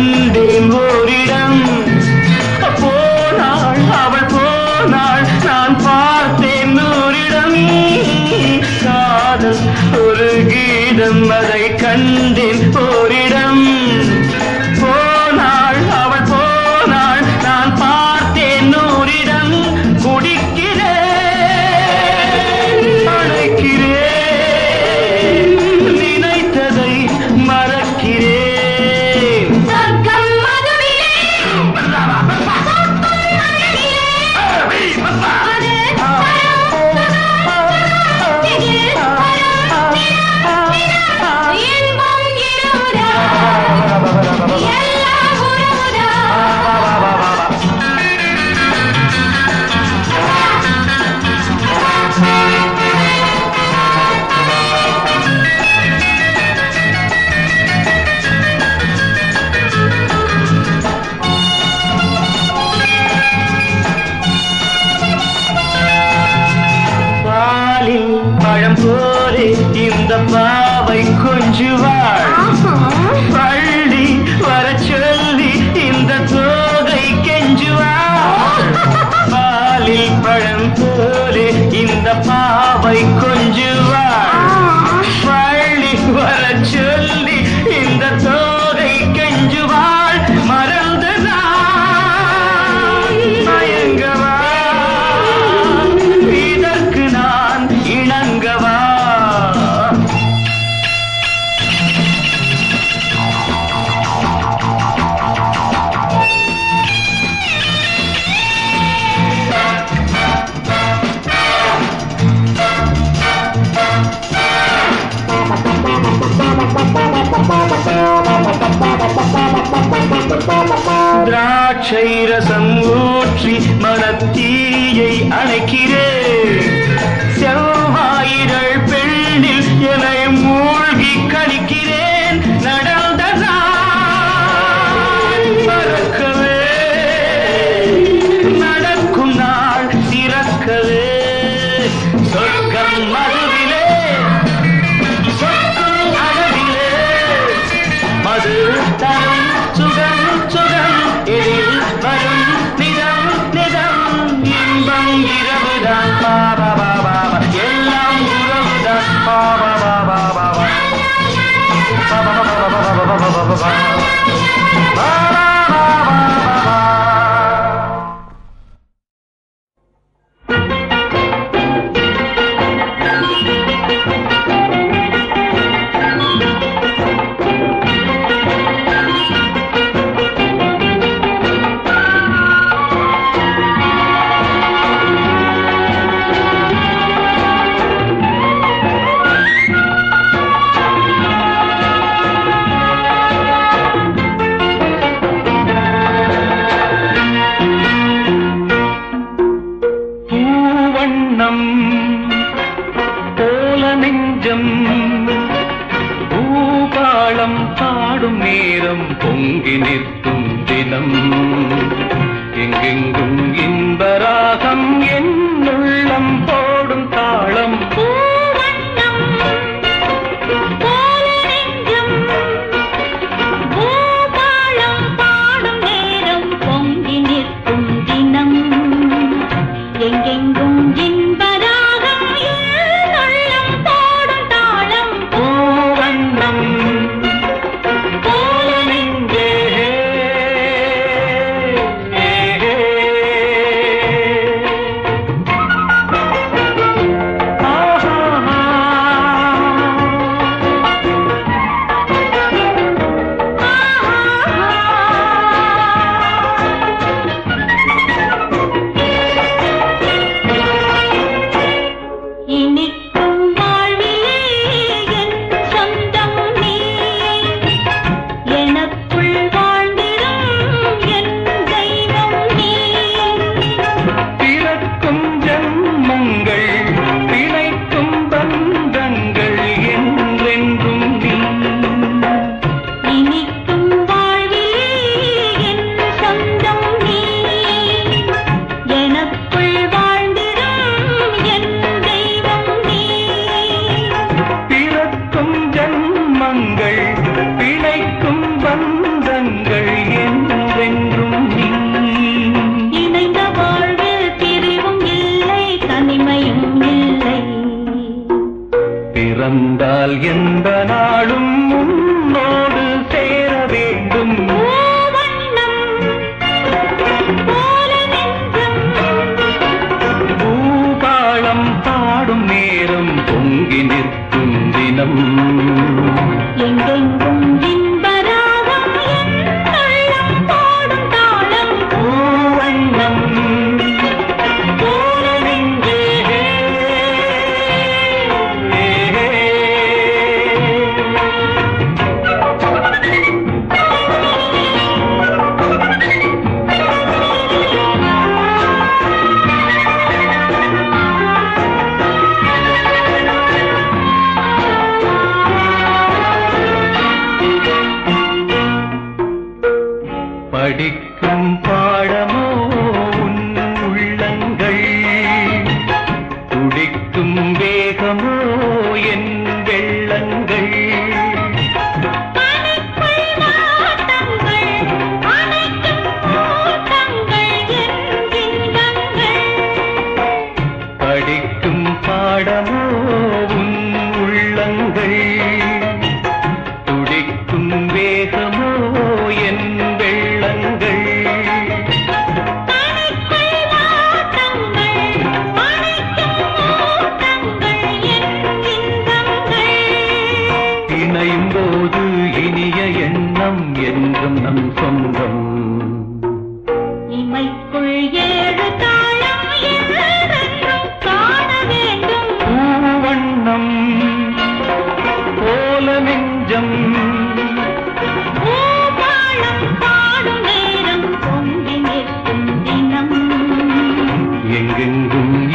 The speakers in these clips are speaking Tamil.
வந்தேன் ஓரிடம். போனாள் அவள் போனாள் நான் பார்த்தேன் நூறிடம் காதல் ஒரு கீதம் அதை கண்டேன் ஓரிடம்.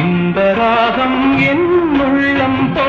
இந்த ராகம் என் உள்ளம் போ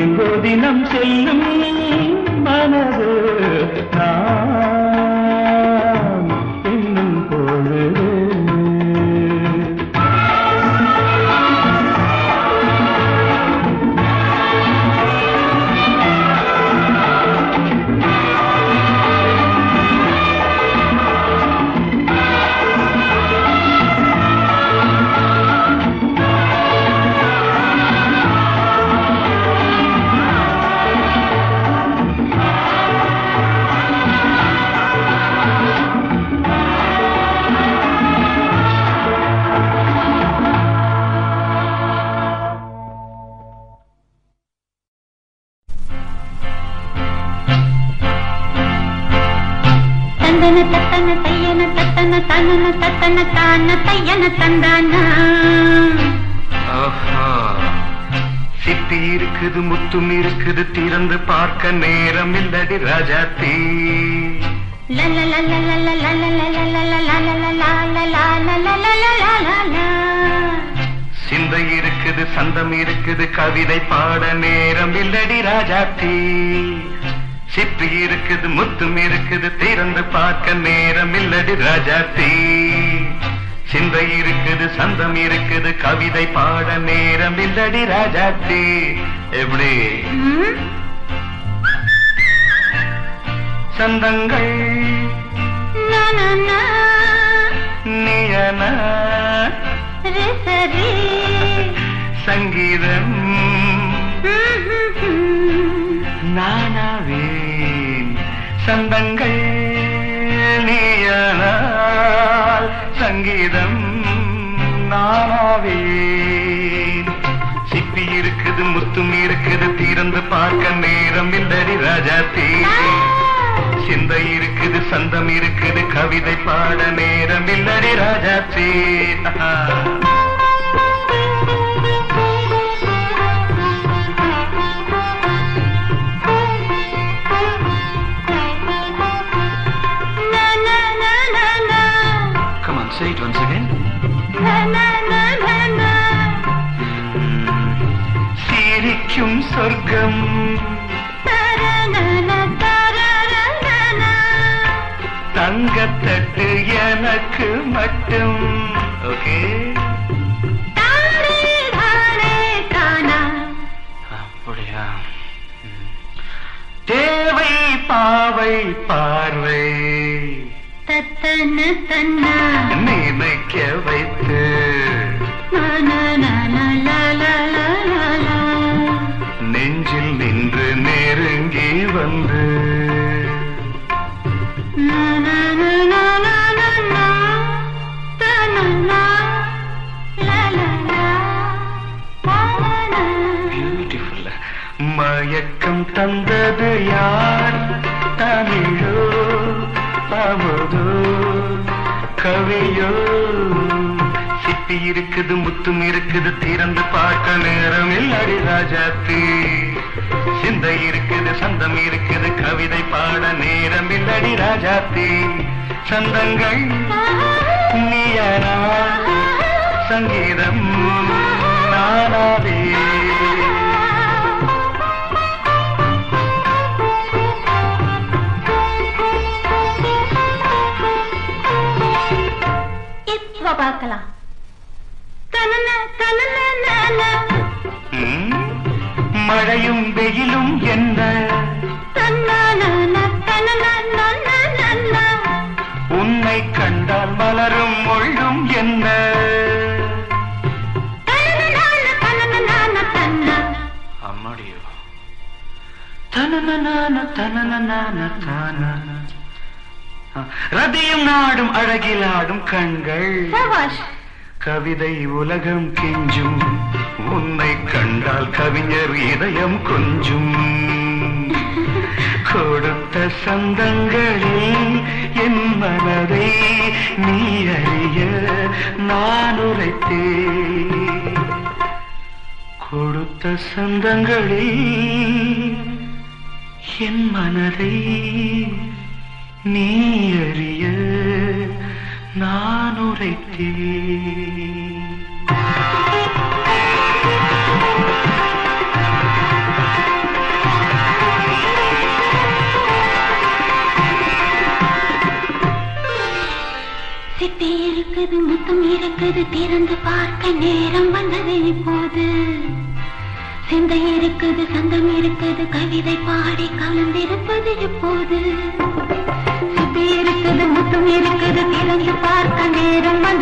எங்கோ தினம் செல்லும் மனது நான் எண்ணும் பொழுது தந்தன தத்தன தையன தத்தன தனன தத்தன தான தையன தந்தானா. சிப்பி இருக்குது முத்தும் இருக்குது திறந்து பார்க்க நேரம் இல்லடி ராஜாத்தி சிந்தை இருக்குது சந்தம் இருக்குது கவிதை பாட நேரம் இல்லடி ராஜாத்தி சிப்பி இருக்குது முத்தும் இருக்குது திறந்து பார்க்க நேரம் இல்லடி ராஜாத்தி சிந்தை இருக்குது சந்தம் இருக்குது கவிதை பாட நேரம் இல்லடி ராஜாத்தி எப்படி? சந்தங்கள். நீயன. சங்கீதம். நானாவேன் சந்தங்கள் நீயனால் சங்கீதம் நானாவே சிப்பி இருக்குது முத்தும் இருக்குது திறந்து பார்க்க நேரம் இல்லடி ராஜா தீ. சிந்தை இருக்குது சந்தம் இருக்குது கவிதை பாட நேரம் இல்லடி ராஜா தீ. மட்டும். ஓகே அப்படியா. தேவை பாவை பார்வை. தத்தன தன்னா. நினைக்க வைத்து. நெஞ்சில் நின்று நெருங்கி வந்து. தந்தது யார்? தமிழோ அவதோ கவியோ. சிப்பி இருக்குது முத்தும் இருக்குது திறந்து பார்க்க நேரம் இல்லடி ராஜாத்தி சிந்தை இருக்குது சந்தம் இருக்குது கவிதை பாட நேரம் இல்லடி ராஜாத்தி சந்தங்கள் நீயனா? சங்கீதம் நானாவே. இப்ப பார்க்கலாம் மழையும் வெயிலும் என்ன? உன்னை கண்டால் மலரும் மொழியும் என்ன? அம்மாடியோ. தனனனான தனனனான தான. ரதியும் நாடும் அழகிலாடும் கண்கள். சபாஷ். கவிதை உலகம் கெஞ்சும். உன்னை கண்டால் கவிஞர் இதயம் கொஞ்சும். கொடுத்த சந்தங்களில் என் மனதை நீ அறிய நான் உரைத்தேன். கொடுத்த சந்தங்களில் என் மனதை நீ அறிய நான் உரைத்தேன். சிட்டை இருக்குது முத்தம் இருக்குது திறந்து பார்க்க நேரம் வந்தது இப்போது. சிந்தை இருக்குது சந்தம் இருக்குது கவிதை பாடி கலந்திருப்பது இப்போது. இருக்குது முத்தம் இருக்குது திறந்து பார்த்த நேரம் வந்து